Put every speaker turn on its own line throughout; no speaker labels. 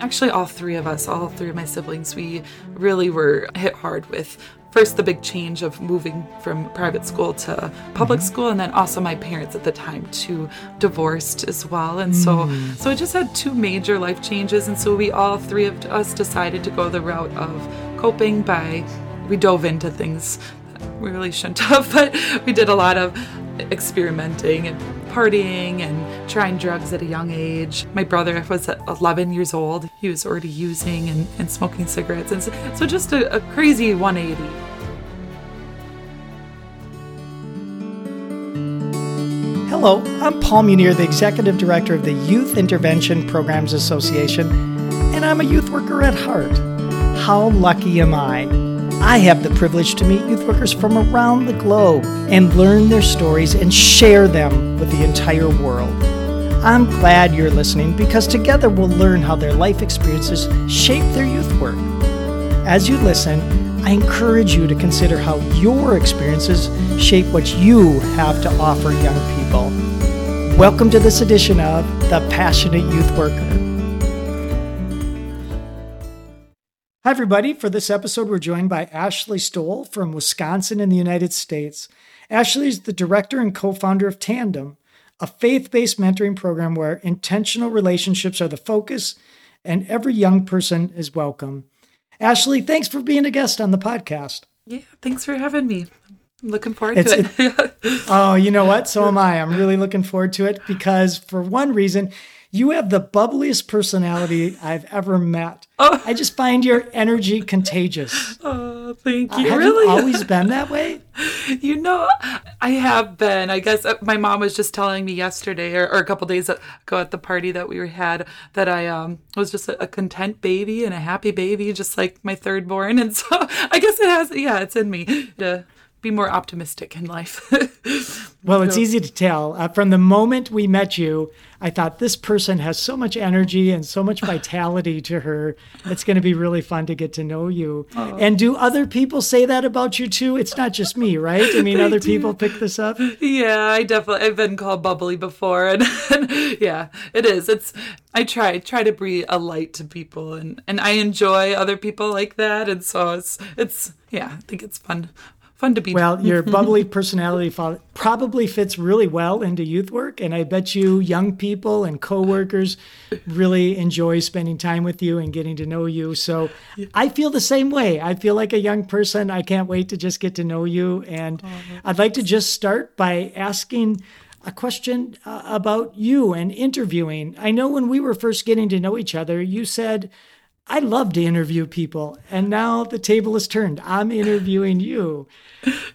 actually all three of us, all three of my siblings, we really were hit hard with first the big change of moving from private school to public mm-hmm. school and then also my parents at the time too divorced as well and so mm. so it just had two major life changes and so we all three of us decided to go the route of coping by we dove into things we really shouldn't have but we did a lot of experimenting and partying and trying drugs at a young age. My brother was 11 years old. He was already using and, and smoking cigarettes. And so, so just a, a crazy 180.
Hello, I'm Paul Munir, the Executive Director of the Youth Intervention Programs Association, and I'm a youth worker at heart. How lucky am I? I have the privilege to meet youth workers from around the globe and learn their stories and share them with the entire world. I'm glad you're listening because together we'll learn how their life experiences shape their youth work. As you listen, I encourage you to consider how your experiences shape what you have to offer young people. Welcome to this edition of The Passionate Youth Worker. Hi, everybody. For this episode, we're joined by Ashley Stoll from Wisconsin in the United States. Ashley is the director and co founder of Tandem, a faith based mentoring program where intentional relationships are the focus and every young person is welcome. Ashley, thanks for being a guest on the podcast.
Yeah, thanks for having me. I'm looking forward it's, to it.
it. oh, you know what? So am I. I'm really looking forward to it because, for one reason, you have the bubbliest personality I've ever met. Oh. I just find your energy contagious.
Oh, thank you.
Uh, have
really?
you always been that way?
You know, I have been. I guess uh, my mom was just telling me yesterday or, or a couple days ago at the party that we had that I um, was just a, a, content baby and a happy baby, just like my third born. And so I guess it has, yeah, it's in me to be more optimistic in life.
well, it's easy to tell. Uh, from the moment we met you, I thought this person has so much energy and so much vitality to her. It's going to be really fun to get to know you. Oh. And do other people say that about you too? It's not just me, right? I mean, other do. people pick this up.
Yeah, I definitely I've been called bubbly before, and, and yeah, it is. It's I try try to bring a light to people, and and I enjoy other people like that, and so it's it's yeah, I think it's fun fun to be.
Well, your bubbly personality probably fits really well into youth work, and I bet you young people and coworkers really enjoy spending time with you and getting to know you. So I feel the same way. I feel like a young person. I can't wait to just get to know you, and I'd like to just start by asking a question uh, about you and interviewing. I know when we were first getting to know each other, you said I love to interview people. And now the table is turned. I'm interviewing you.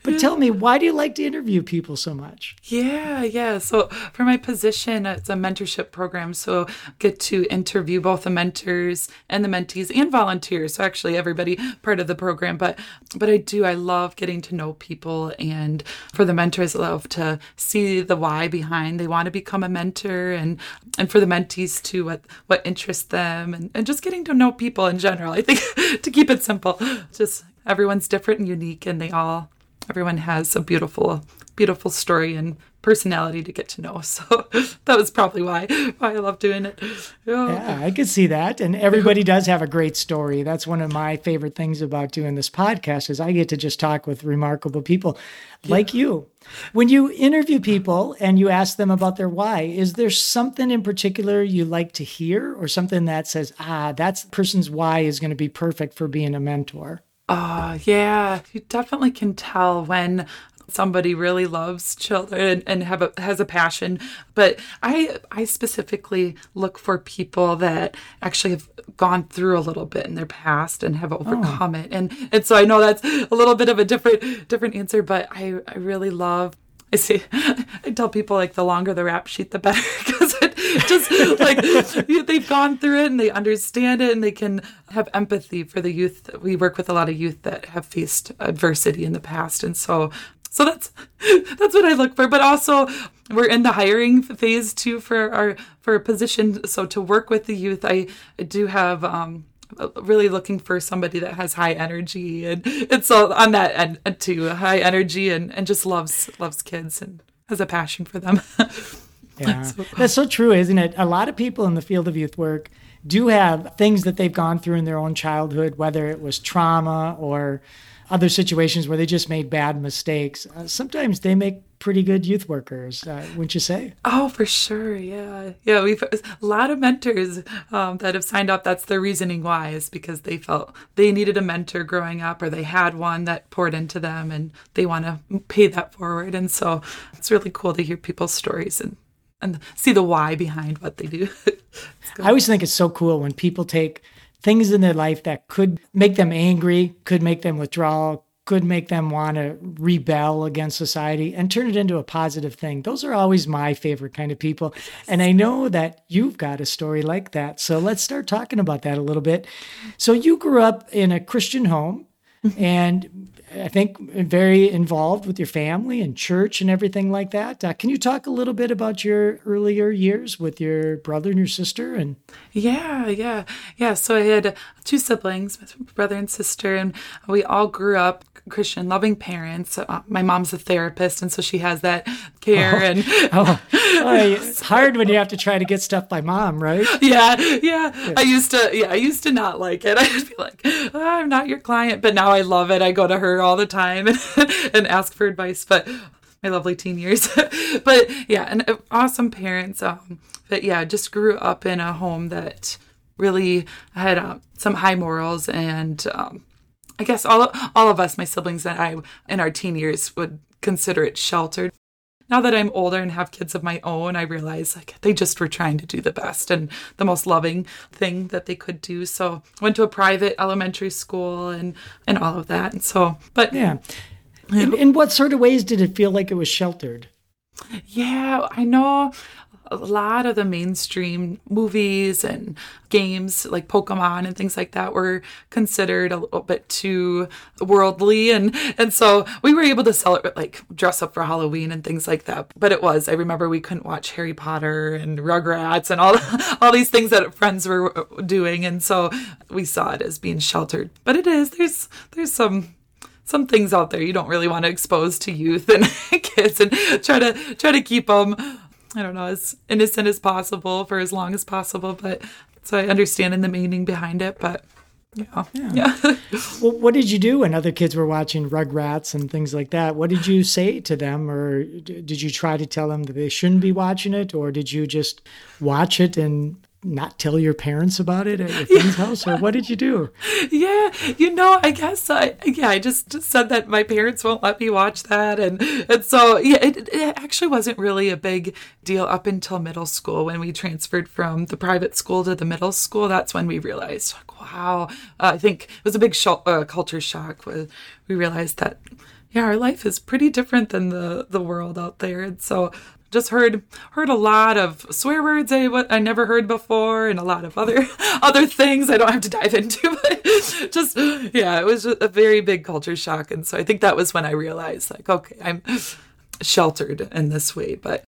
But tell me, why do you like to interview people so much?
Yeah, yeah. So for my position, it's a mentorship program. So I get to interview both the mentors and the mentees and volunteers. So actually everybody part of the program. But but I do, I love getting to know people. And for the mentors, I love to see the why behind they want to become a mentor and and for the mentees too, what what interests them and, and just getting to know people people in general. I think to keep it simple, just everyone's different and unique, and they all, everyone has a beautiful, beautiful story and personality to get to know. So that was probably why why I love doing it.
Oh. Yeah, I could see that. And everybody does have a great story. That's one of my favorite things about doing this podcast is I get to just talk with remarkable people like you. When you interview people and you ask them about their why, is there something in particular you like to hear or something that says, ah, that person's why is going to be perfect for being a mentor?
Oh, yeah. You definitely can tell when somebody really loves children and, have a, has a passion but i i specifically look for people that actually have gone through a little bit in their past and have overcome oh. it and and so i know that's a little bit of a different different answer but i i really love I see. I tell people like the longer the rap sheet, the better because it just like they've gone through it and they understand it and they can have empathy for the youth. We work with a lot of youth that have faced adversity in the past, and so so that's that's what I look for. But also, we're in the hiring phase too for our for a position. So to work with the youth, I, I do have. Um, really looking for somebody that has high energy and it's so on that end too high energy and, and just loves loves kids and has a passion for them
Yeah. So, That's so true, isn't it? A lot of people in the field of youth work do have things that they've gone through in their own childhood, whether it was trauma or other situations where they just made bad mistakes. Uh, sometimes they make pretty good youth workers, uh, wouldn't you say?
Oh, for sure. Yeah. Yeah. We've a lot of mentors um, that have signed up. That's the reasoning why is because they felt they needed a mentor growing up or they had one that poured into them and they want to pay that forward. And so it's really cool to hear people's stories and and see the why behind what they do.
I always think it's so cool when people take things in their life that could make them angry, could make them withdraw, could make them want to rebel against society and turn it into a positive thing. Those are always my favorite kind of people. And I know that you've got a story like that. So let's start talking about that a little bit. So you grew up in a Christian home mm-hmm. and I think very involved with your family and church and everything like that. Uh, can you talk a little bit about your earlier years with your brother and your sister? And
yeah, yeah, yeah. So I had two siblings, brother and sister, and we all grew up Christian, loving parents. Uh, my mom's a therapist, and so she has that care. Oh, and
oh, it's hard when you have to try to get stuff by mom, right?
Yeah, yeah, yeah. I used to, yeah, I used to not like it. I'd be like, oh, I'm not your client, but now I love it. I go to her all the time and, and ask for advice. But my lovely teen years, but yeah, and uh, awesome parents. Um, but yeah, just grew up in a home that really had uh, some high morals and um, I guess all all of us, my siblings and I, in our teen years, would consider it sheltered. Now that I'm older and have kids of my own, I realize like they just were trying to do the best and the most loving thing that they could do. So went to a private elementary school and and all of that. And so, but
yeah. In, in what sort of ways did it feel like it was sheltered?
Yeah, I know a lot of the mainstream movies and games like Pokemon and things like that were considered a little bit too worldly and and so we were able to sell it, like dress up for Halloween and things like that. But it was I remember we couldn't watch Harry Potter and Rugrats and all all these things that friends were uh, doing and so we saw it as being sheltered. But it is there's there's some some things out there you don't really want to expose to youth and kids and try to try to keep them I don't know, as innocent as possible for as long as possible. But so I understand in the meaning behind it, but yeah. Yeah. yeah.
well, what did you do when other kids were watching Rugrats and things like that? What did you say to them, or did you try to tell them that they shouldn't be watching it, or did you just watch it and not tell your parents about it at your friend's yeah. house or what did you do
yeah you know i guess i yeah i just said that my parents won't let me watch that and and so yeah it, it actually wasn't really a big deal up until middle school when we transferred from the private school to the middle school that's when we realized like wow uh, i think it was a big uh, culture shock we realized that yeah our life is pretty different than the the world out there and so just heard heard a lot of swear words I I never heard before, and a lot of other other things I don't have to dive into. But just yeah, it was a very big culture shock, and so I think that was when I realized like, okay, I'm sheltered in this way. But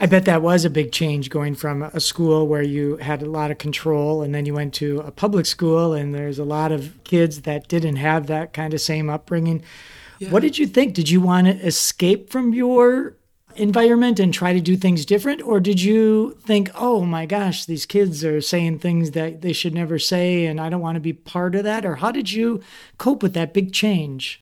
I bet that was a big change going from a school where you had a lot of control and then you went to a public school and there's a lot of kids that didn't have that kind of same upbringing. Yeah. What did you think? Did you want to escape from your environment and try to do things different? Or did you think, oh my gosh, these kids are saying things that they should never say and I don't want to be part of that? Or how did you cope with that big change?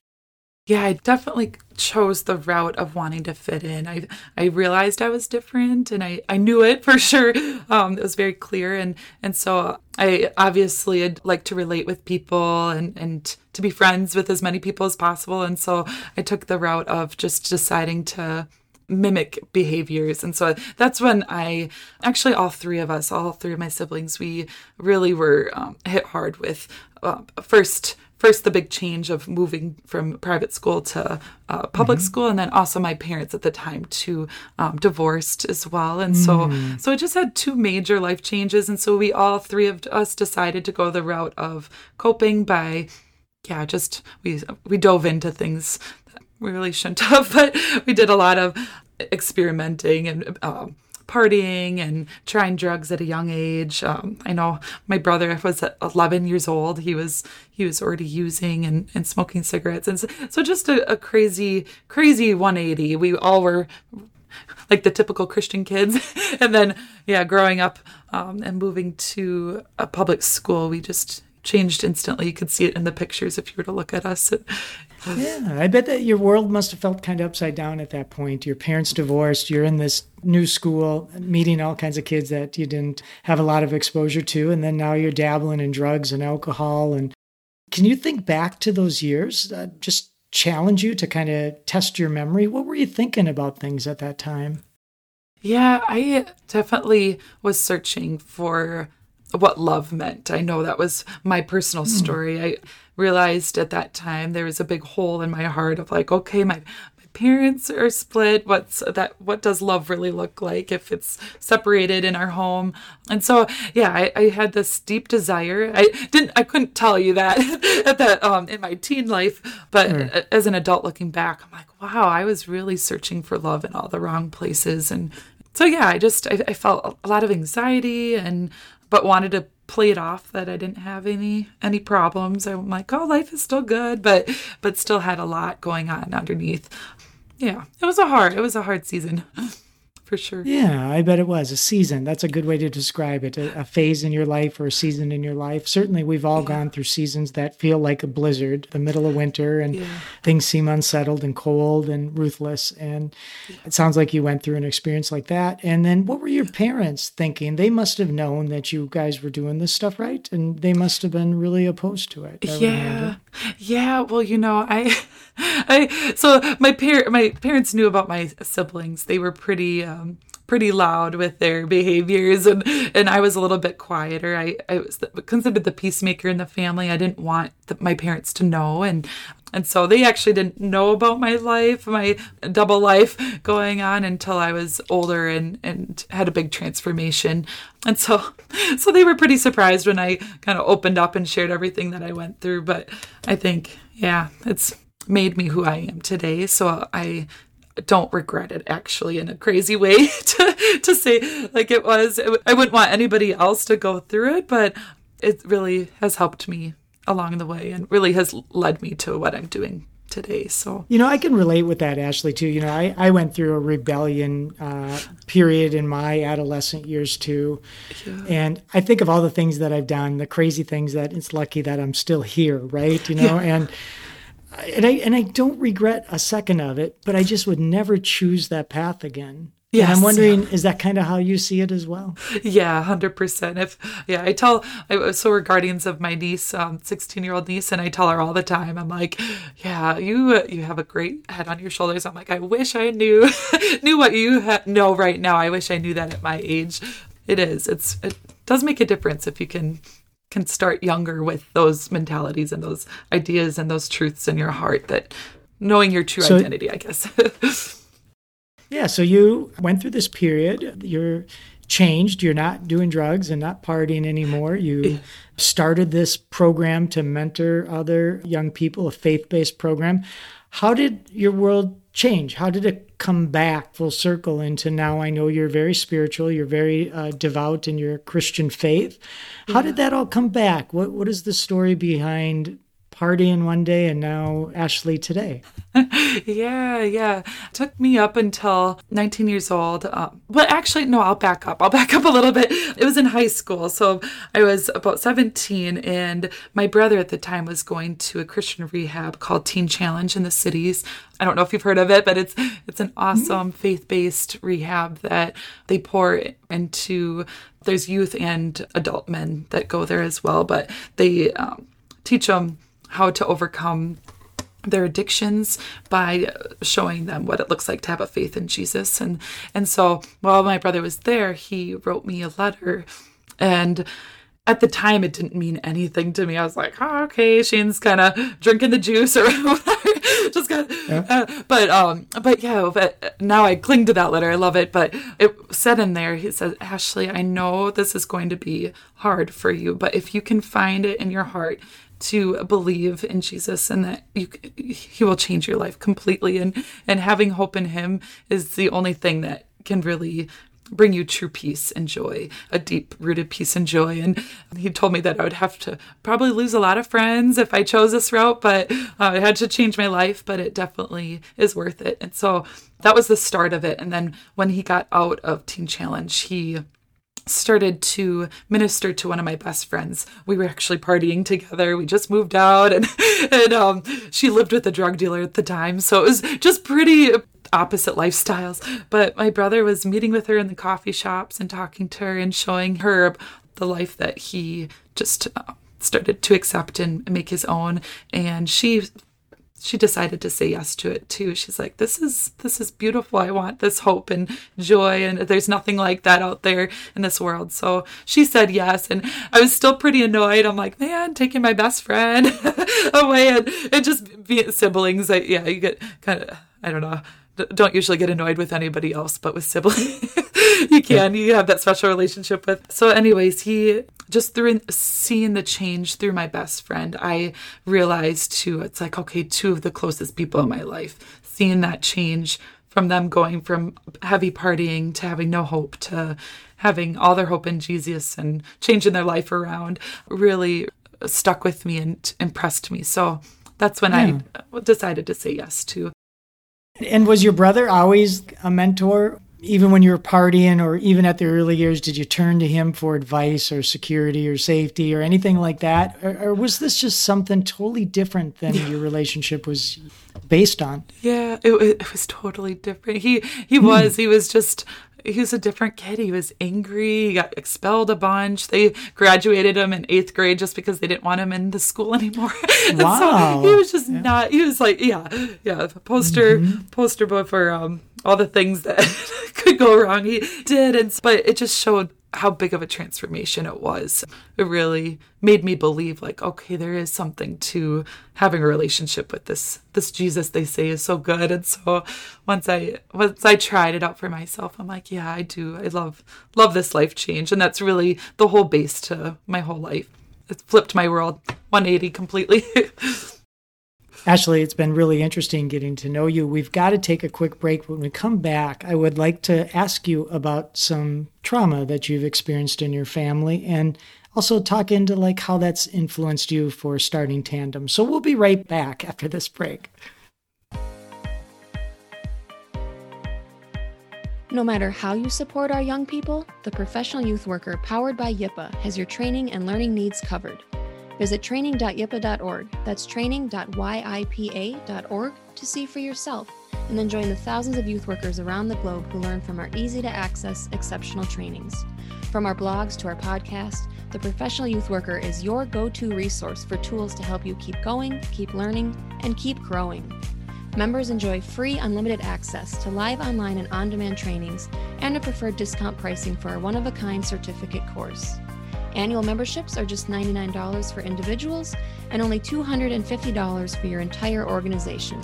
Yeah, I definitely chose the route of wanting to fit in. I I realized I was different and I, I knew it for sure. Um, it was very clear and and so I obviously like to relate with people and, and to be friends with as many people as possible. And so I took the route of just deciding to mimic behaviors. And so that's when I actually, all three of us, all three of my siblings, we really were um, hit hard with uh, first. First, the big change of moving from private school to uh, public mm-hmm. school, and then also my parents at the time too um, divorced as well, and mm. so so it just had two major life changes, and so we all three of us decided to go the route of coping by yeah, just we we dove into things that we really shouldn't have, but we did a lot of experimenting and um, partying and trying drugs at a young age. Um, I know my brother was 11 years old. He was he was already using and, and smoking cigarettes, and so, so just a, a crazy crazy 180. We all were like the typical Christian kids. and then, yeah, growing up um, and moving to a public school, we just changed instantly. You could see it in the pictures if you were to look at us.
Yeah, I bet that your world must have felt kind of upside down at that point. Your parents divorced, you're in this new school, meeting all kinds of kids that you didn't have a lot of exposure to, and then now you're dabbling in drugs and alcohol. And can you think back to those years? Uh, just challenge you to kind of test your memory. What were you thinking about things at that time?
Yeah, I definitely was searching for what love meant. I know that was my personal hmm. story. I realized at that time there was a big hole in my heart of like, okay, my my parents are split. What's that? What does love really look like if it's separated in our home? And so, yeah, I, I had this deep desire. I didn't, I couldn't tell you that at that um in my teen life, but mm. as an adult looking back, I'm like, wow, I was really searching for love in all the wrong places and so yeah, I just I, I, felt a lot of anxiety and but wanted to play it off that I didn't have any any problems. I'm like, oh, life is still good, but but still had a lot going on underneath. Yeah, it was a hard it was a hard season. for sure.
Yeah, I bet it was a season. That's a good way to describe it. A, a phase in your life or a season in your life. Certainly, we've all yeah. gone through seasons that feel like a blizzard, the middle of winter, and yeah. things seem unsettled and cold and ruthless. And yeah. it sounds like you went through an experience like that. And then, what were your parents thinking? They must have known that you guys were doing this stuff right, and they must have been really opposed to it.
yeah, yeah. Well, you know, I, I so my par- my parents knew about my siblings. They were pretty. Uh, um, pretty loud with their behaviors and and I was a little bit quieter. I, I was considered the peacemaker in the family. I didn't want the, my parents to know and and so they actually didn't know about my life, my double life going on until I was older and and had a big transformation. And so so they were pretty surprised when I kind of opened up and shared everything that I went through, but I think yeah, it's made me who I am today. So I don't regret it actually in a crazy way to, to say like it was i wouldn't want anybody else to go through it but it really has helped me along the way and really has led me to what i'm doing today so
you know i can relate with that ashley too you know i, I went through a rebellion uh, period in my adolescent years too yeah. and i think of all the things that i've done the crazy things that it's lucky that i'm still here right you know yeah. and and I and I don't regret a second of it, but I just would never choose that path again. Yeah, I'm wondering, is that kind of how you see it as well?
Yeah, hundred percent. If yeah, I tell I so we're guardians of my niece, um, sixteen year old niece, and I tell her all the time. I'm like, yeah, you you have a great head on your shoulders. I'm like, I wish I knew knew what you ha- know right now. I wish I knew that at my age. It is. It's it does make a difference if you can can start younger with those mentalities and those ideas and those truths in your heart that knowing your true so, identity, I guess.
yeah, so you went through this period. You're changed. You're not doing drugs and not partying anymore. You started this program to mentor other young people, a faith based program. How did your world change? How did it come back full circle into now I know you're very spiritual, you're very uh, devout in your Christian faith. How yeah. did that all come back? What what is the story behind partying one day and now Ashley today.
yeah, yeah. Took me up until 19 years old. Um, but actually, no, I'll back up. I'll back up a little bit. It was in high school. So I was about 17, and my brother at the time was going to a Christian rehab called Teen Challenge in the cities. I don't know if you've heard of it, but it's it's an awesome mm-hmm. faith-based rehab that they pour into there's youth and adult men that go there as well, but they um, teach them how to overcome their addictions by showing them what it looks like to have a faith in Jesus. And and so while my brother was there, he wrote me a letter and at the time it didn't mean anything to me. I was like, oh, okay, Shane's kind of drinking the juice or whatever. Just got, yeah. uh, but um, but yeah, but now I cling to that letter. I love it. But it said in there, he says, Ashley, I know this is going to be hard for you, but if you can find it in your heart to believe in Jesus and that you he will change your life completely and and having hope in him is the only thing that can really bring you true peace and joy, a deep rooted peace and joy. And he told me that I would have to probably lose a lot of friends if I chose this route, but uh, I had to change my life, but it definitely is worth it. And so that was the start of it. And then when he got out of Teen Challenge, he started to minister to one of my best friends. We were actually partying together. We just moved out and and um she lived with a drug dealer at the time. So it was just pretty opposite lifestyles. But my brother was meeting with her in the coffee shops and talking to her and showing her the life that he just uh, started to accept and make his own and she she decided to say yes to it too. She's like, "This is this is beautiful. I want this hope and joy, and there's nothing like that out there in this world." So she said yes, and I was still pretty annoyed. I'm like, "Man, taking my best friend away and, and just being siblings." I, yeah, you get kind of I don't know. Don't usually get annoyed with anybody else, but with siblings, you can. You have that special relationship with. So, anyways, he just through seeing the change through my best friend, I realized too, it's like, okay, two of the closest people in my life, seeing that change from them going from heavy partying to having no hope to having all their hope in Jesus and changing their life around really stuck with me and impressed me. So that's when yeah. I decided to say yes to.
And was your brother always a mentor? Even when you were partying or even at the early years, did you turn to him for advice or security or safety or anything like that? Or, or was this just something totally different than yeah. your relationship was based on?
Yeah, it, it was totally different. He he was he was just he was a different kid. He was angry. He got expelled a bunch. They graduated him in eighth grade just because they didn't want him in the school anymore.
wow.
So he was just yeah. not. He was like, yeah, yeah, poster mm-hmm. poster boy for um all the things that could go wrong. He did, and but it just showed how big of a transformation it was. It really made me believe like okay there is something to having a relationship with this this Jesus they say is so good and so once I once I tried it out for myself I'm like yeah I do I love love this life change and that's really the whole base to my whole life. It flipped my world 180 completely.
Ashley, it's been really interesting getting to know you. We've got to take a quick break. When we come back, I would like to ask you about some trauma that you've experienced in your family and also talk into like how that's influenced you for starting tandem. So we'll be right back after this break.
No matter how you support our young people, the professional youth worker powered by YIPA has your training and learning needs covered. Visit training.yipa.org. That's training.yipa.org to see for yourself and then join the thousands of youth workers around the globe who learn from our easy to access exceptional trainings. From our blogs to our podcast, the Professional Youth Worker is your go to resource for tools to help you keep going, keep learning, and keep growing. Members enjoy free unlimited access to live online and on demand trainings and a preferred discount pricing for our one of a kind certificate course. Annual memberships are just $99 for individuals and only $250 for your entire organization.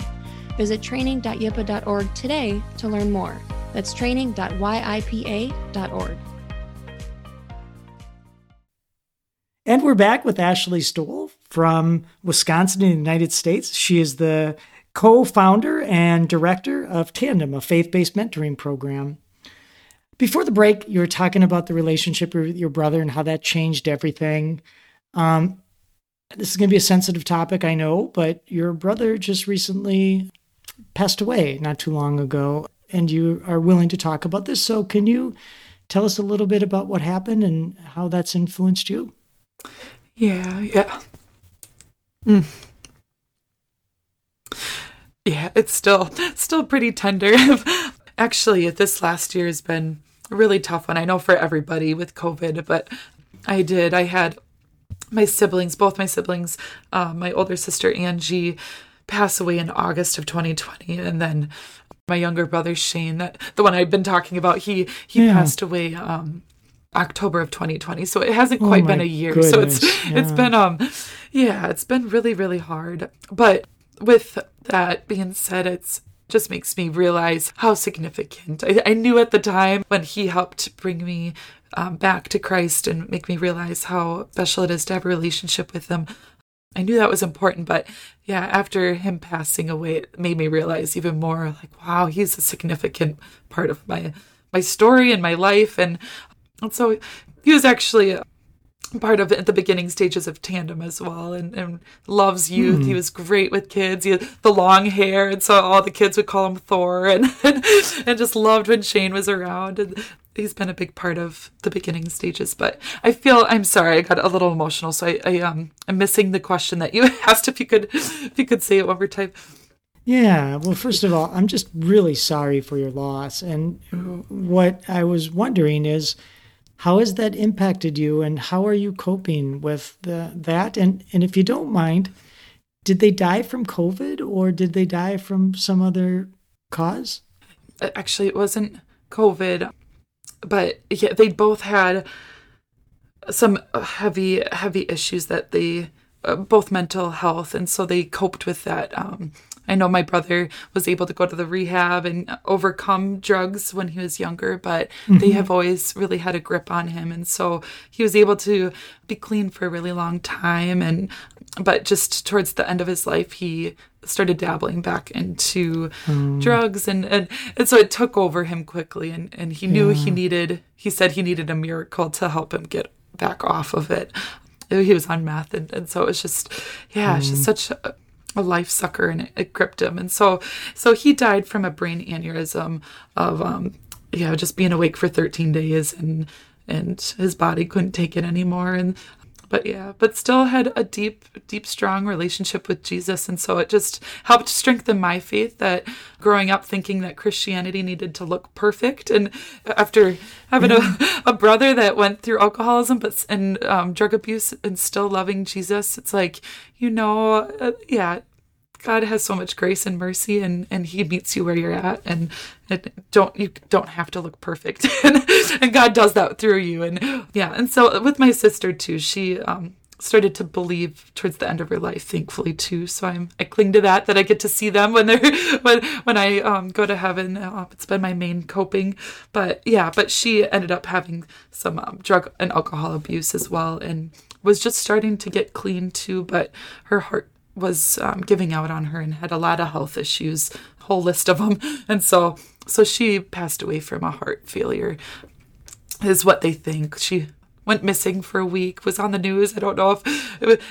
Visit training.yipa.org today to learn more. That's training.yipa.org.
And we're back with Ashley Stoll from Wisconsin in the United States. She is the co founder and director of Tandem, a faith based mentoring program before the break, you were talking about the relationship with your brother and how that changed everything. Um, this is going to be a sensitive topic, I know, but your brother just recently passed away not too long ago, and you are willing to talk about this. So, can you tell us a little bit about what happened and how that's influenced you?
Yeah, yeah. Mm. Yeah, it's still still pretty tender. Actually, this last year has been really tough one. I know for everybody with COVID, but I did. I had my siblings, both my siblings, uh, my older sister Angie, pass away in August of 2020, and then my younger brother Shane, that the one I've been talking about, he he yeah. passed away um, October of 2020. So it hasn't quite oh been a year.
Goodness.
So it's yeah. it's been um yeah, it's been really really hard. But with that being said, it's just makes me realize how significant. I, I knew at the time when he helped bring me um, back to Christ and make me realize how special it is to have a relationship with Him. I knew that was important, but yeah, after him passing away, it made me realize even more like, wow, he's a significant part of my my story and my life. And, and so he was actually part of at the beginning stages of tandem as well and, and loves youth. Mm. He was great with kids. He had the long hair and so all the kids would call him Thor and and, and just loved when Shane was around and he's been a big part of the beginning stages. But I feel I'm sorry, I got a little emotional. So I, I um I'm missing the question that you asked if you could if you could say it one more time.
Yeah, well, first of all, I'm just really sorry for your loss. And what I was wondering is, how has that impacted you, and how are you coping with the, that? And and if you don't mind, did they die from COVID or did they die from some other cause?
Actually, it wasn't COVID, but yeah, they both had some heavy heavy issues that they uh, both mental health, and so they coped with that. Um, I know my brother was able to go to the rehab and overcome drugs when he was younger, but mm-hmm. they have always really had a grip on him. And so he was able to be clean for a really long time. And, but just towards the end of his life, he started dabbling back into mm. drugs and, and and so it took over him quickly and and he knew yeah. he needed he said he needed a miracle to help him get back off of it he was on meth and, and so it was just yeah mm. it's just such a, a life sucker and it, gripped him. And so so he died from a brain aneurysm of um yeah, just being awake for 13 days and and his body couldn't take it anymore and but yeah, but still had a deep, deep, strong relationship with Jesus. And so it just helped strengthen my faith that growing up thinking that Christianity needed to look perfect. And after having a, a brother that went through alcoholism but and um, drug abuse and still loving Jesus, it's like, you know, uh, yeah, God has so much grace and mercy and and he meets you where you're at and, and don't you don't have to look perfect. And, God does that through you and yeah. And so with my sister too she um, started to believe towards the end of her life thankfully too. So I'm I cling to that that I get to see them when they're when when I um, go to heaven. Uh, it's been my main coping. But yeah but she ended up having some um, drug and alcohol abuse as well and was just starting to get clean too. But her heart was um, giving out on her and had a lot of health issues, whole list of them. And so, so she passed away from a heart failure, is what they think. She went missing for a week, was on the news. I don't know if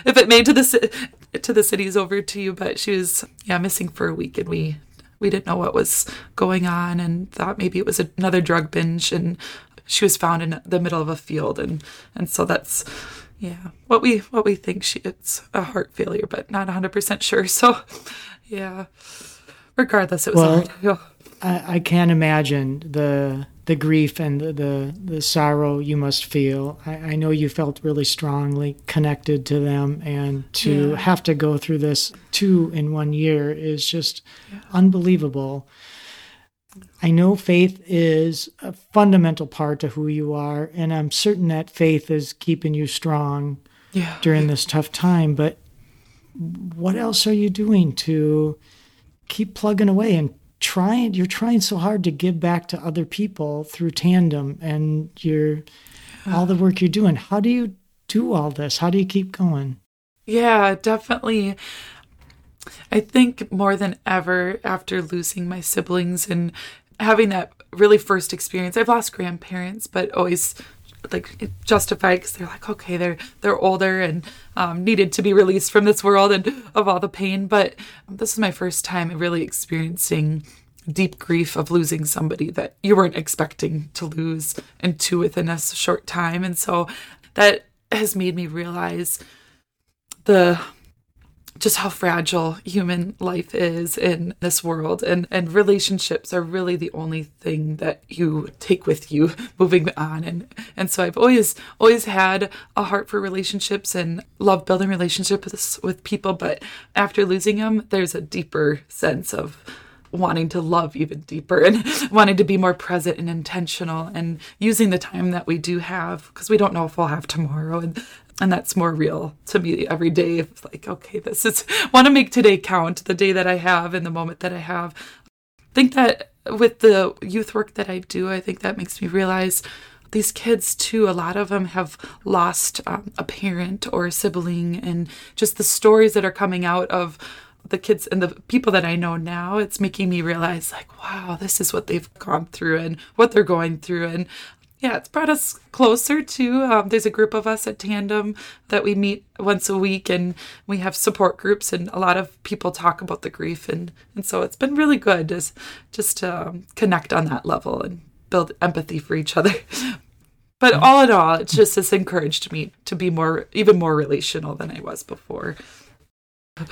if it made to the to the cities over to you, but she was yeah missing for a week, and we we didn't know what was going on, and thought maybe it was another drug binge, and she was found in the middle of a field, and and so that's yeah what we what we think she it's a heart failure but not 100% sure so yeah regardless it was well, hard.
I, I can't imagine the the grief and the, the, the sorrow you must feel. I, I, know you felt really strongly connected to them, and to yeah. have to go through this two in one year is just yeah. unbelievable. I know faith is a fundamental part to who you are, and I'm certain that faith is keeping you strong yeah. during this tough time. But what else are you doing to keep plugging away and trying? You're trying so hard to give back to other people through tandem and your all the work you're doing. How do you do all this? How do you keep going?
Yeah, definitely. I think more than ever after losing my siblings and having that really first experience, I've lost grandparents, but always like justified because they're like okay they're they're older and um, needed to be released from this world and of all the pain. But this is my first time really experiencing deep grief of losing somebody that you weren't expecting to lose and two within a short time. And so that has made me realize the just how fragile human life is in this world. And and relationships are really the only thing that you take with you moving on. And and so I've always always had a heart for relationships and love building relationships with people. But after losing them there's a deeper sense of wanting to love even deeper and wanting to be more present and intentional and using the time that we do have because we don't know if we'll have tomorrow. And and that's more real to me every day like okay this is want to make today count the day that i have and the moment that i have i think that with the youth work that i do i think that makes me realize these kids too a lot of them have lost um, a parent or a sibling and just the stories that are coming out of the kids and the people that I know now, it's making me realize, like, wow, this is what they've gone through and what they're going through. And yeah, it's brought us closer to. Um, there's a group of us at Tandem that we meet once a week, and we have support groups, and a lot of people talk about the grief, and and so it's been really good just just to um, connect on that level and build empathy for each other. But all in all, it just has encouraged me to be more, even more relational than I was before.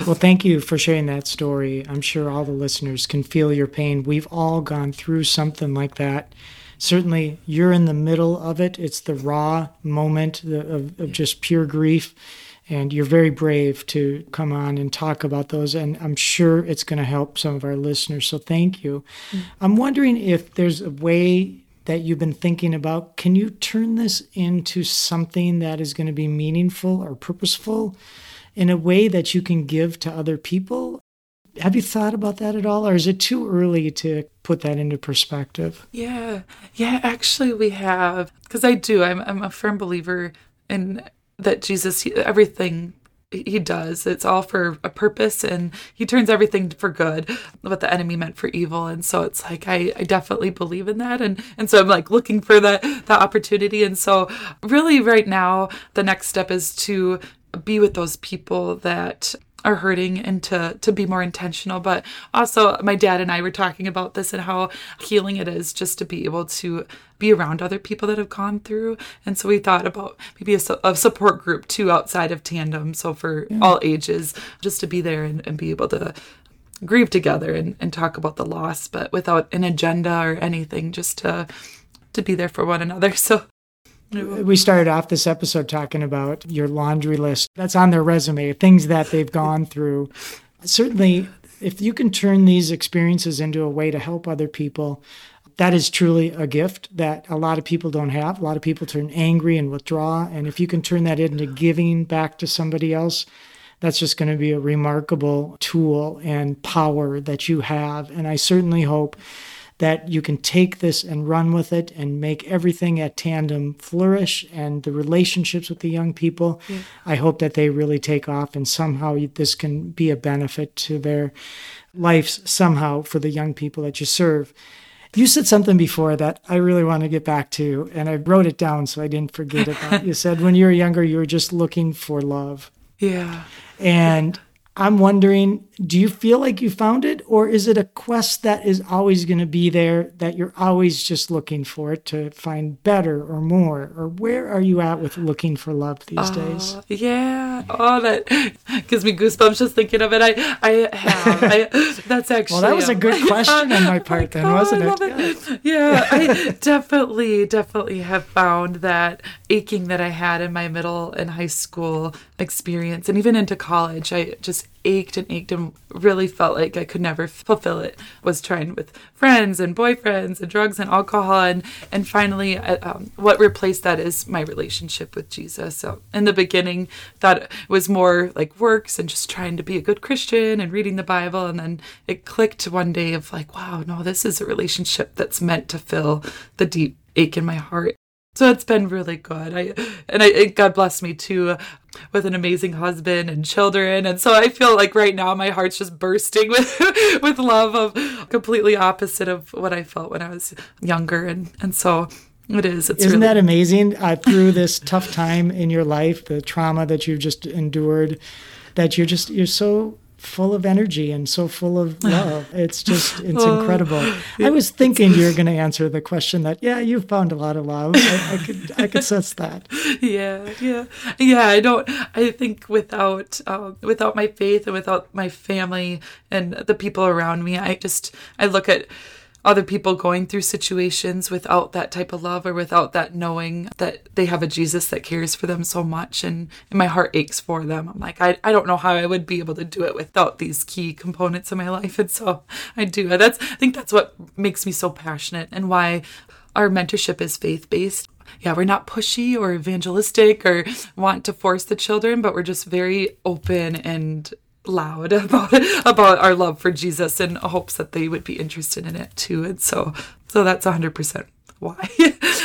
Well, thank you for sharing that story. I'm sure all the listeners can feel your pain. We've all gone through something like that certainly you're in the middle of it. It's the raw moment of, of just pure grief. And you're very brave to come on and talk about those. And I'm sure it's going to help some of our listeners. So thank you. Mm-hmm. I'm wondering if there's a way that you've been thinking about. Can you turn this into something that is going to be meaningful or purposeful in a way that you can give to other people? Have you thought about that at all, or is it too early to put that into perspective?
Yeah, yeah, actually, we have because I do. I'm I'm a firm believer in that Jesus. He, everything he does it's all for a purpose and he turns everything for good what the enemy meant for evil and so it's like i, I definitely believe in that and and so i'm like looking for that that opportunity and so really right now the next step is to be with those people that are hurting and to to be more intentional. But also my dad and I were talking about this and how healing it is just to be able to be around other people that have gone through. And so we thought about maybe a, a support group too outside of tandem. So for yeah. all ages just to be there and, and be able to grieve together and, and talk about the loss but without an agenda or anything just to to be there for one another. So
we started off this episode talking about your laundry list that's on their resume, things that they've gone through. Certainly, if you can turn these experiences into a way to help other people, that is truly a gift that a lot of people don't have. A lot of people turn angry and withdraw. And if you can turn that into giving back to somebody else, that's just going to be a remarkable tool and power that you have. And I certainly hope that you can take this and run with it and make everything at Tandem flourish and the relationships with the young people. Yeah. I hope that they really take off and somehow this can be a benefit to their lives somehow for the young people that you serve. You said something before that I really want to get back to, and I wrote it down so I didn't forget it. you said when you were younger, you were just looking for love.
Yeah.
And I'm wondering, do you feel like you found it, or is it a quest that is always going to be there that you're always just looking for it to find better or more? Or where are you at with looking for love these uh, days?
Yeah. Oh, that gives me goosebumps just thinking of it. I, I have. I, that's actually.
Well, that was a good question on my part, then, wasn't it?
it? Yeah, I definitely, definitely have found that aching that I had in my middle and high school experience, and even into college. I just ached and ached and really felt like I could never fulfill it. Was trying with friends and boyfriends and drugs and alcohol, and and finally, uh, um, what replaced that is my relationship with Jesus. So in the beginning, that was more like works and just trying to be a good Christian and reading the Bible, and then it clicked one day of like, wow, no, this is a relationship that's meant to fill the deep ache in my heart so it's been really good. I and I God bless me too with an amazing husband and children. And so I feel like right now my heart's just bursting with with love of completely opposite of what I felt when I was younger. And and so it is.
It's Isn't really- that amazing? Uh, through this tough time in your life, the trauma that you've just endured, that you're just you're so full of energy and so full of love. It's just, it's oh, incredible. I was thinking you were going to answer the question that, yeah, you've found a lot of love. I, I could, I could sense that.
Yeah, yeah, yeah. I don't. I think without, uh, without my faith and without my family and the people around me, I just, I look at other people going through situations without that type of love or without that knowing that they have a Jesus that cares for them so much and, and my heart aches for them. I'm like, I, I don't know how I would be able to do it without these key components in my life. And so I do. That's I think that's what makes me so passionate and why our mentorship is faith based. Yeah, we're not pushy or evangelistic or want to force the children, but we're just very open and loud about about our love for Jesus and hopes that they would be interested in it too. And so so that's 100% why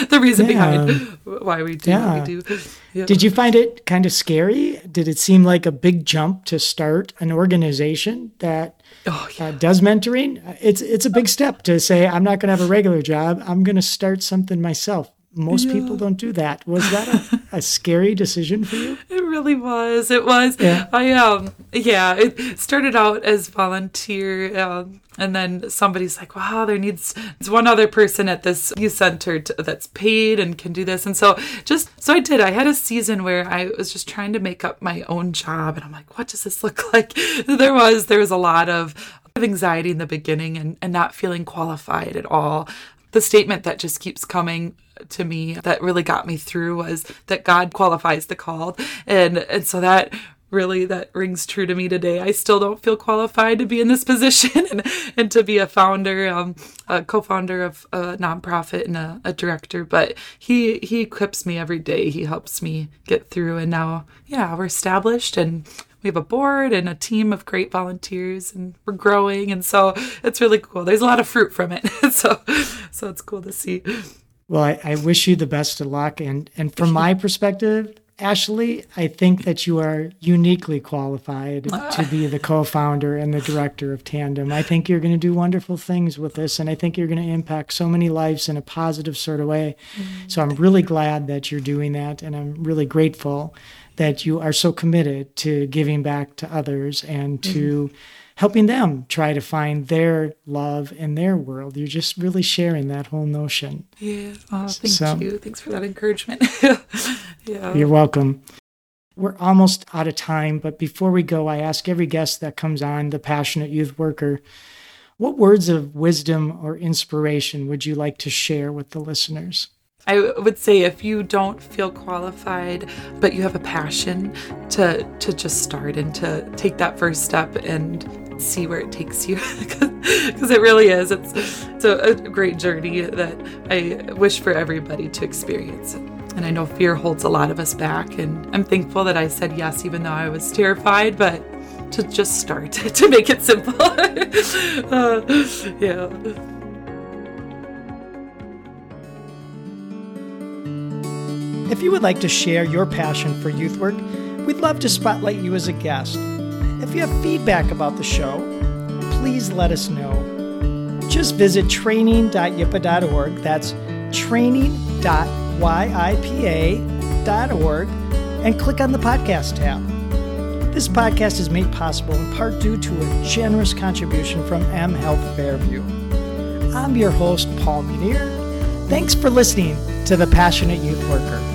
the reason
Yeah.
behind why we do
Yeah.
what we do. Yeah.
Did you find it kind of scary? Did it seem like a big jump to start an organization that
Oh
uh, does mentoring? It's it's a big step to say I'm not going to have a regular job. I'm going to start something myself. Most people don't do that. Was that a, a scary decision for you?
It really was. It was.
Yeah.
I um yeah, it started out as volunteer um and then somebody's like, "Wow, there needs it's one other person at this youth center t- that's paid and can do this." And so just so I did. I had a season where I was just trying to make up my own job and I'm like, "What does this look like?" There was there was a lot of of anxiety in the beginning and, and not feeling qualified at all. The statement that just keeps coming to me that really got me through was that God qualifies the called. And and so that really that rings true to me today. I still don't feel qualified to be in this position and, and to be a founder, um, a co-founder of a nonprofit and a, a director. But he he equips me every day. He helps me get through. And now, yeah, we're established and we have a board and a team of great volunteers and we're growing. And so it's really cool. There's a lot of fruit from it. So so it's cool to see.
Well, I, I wish you the best of luck. And, and from my perspective, Ashley, I think that you are uniquely qualified ah. to be the co founder and the director of Tandem. I think you're going to do wonderful things with this, and I think you're going to impact so many lives in a positive sort of way. Mm-hmm. So I'm really glad that you're doing that, and I'm really grateful that you are so committed to giving back to others and to helping them try to find their love in their world. You're just really sharing that whole notion.
yeah oh thank
So-
you thanks for that encouragement yeah
You're welcome. We're almost out of time, but before we go, I ask every guest that comes on, the passionate youth worker, what words of wisdom or inspiration would you like to share with the listeners?
I would say if you don't feel qualified, but you have a passion to to just start and to take that first step and see where it takes you, because it really is. It's it's a, a great journey that I wish for everybody to experience. And I know fear holds a lot of us back, and I'm thankful that I said yes, even though I was terrified, but. To just start, to make it simple. Uh, yeah.
If you would like to share your passion for youth work, we'd love to spotlight you as a guest. If you have feedback about the show, please let us know. Just visit training.yipa.org. That's training.yipa.org and click on the podcast tab. This podcast is made possible in part due to a generous contribution from M Health Fairview. I'm your host, Paul Munir. Thanks for listening to The Passionate Youth Worker.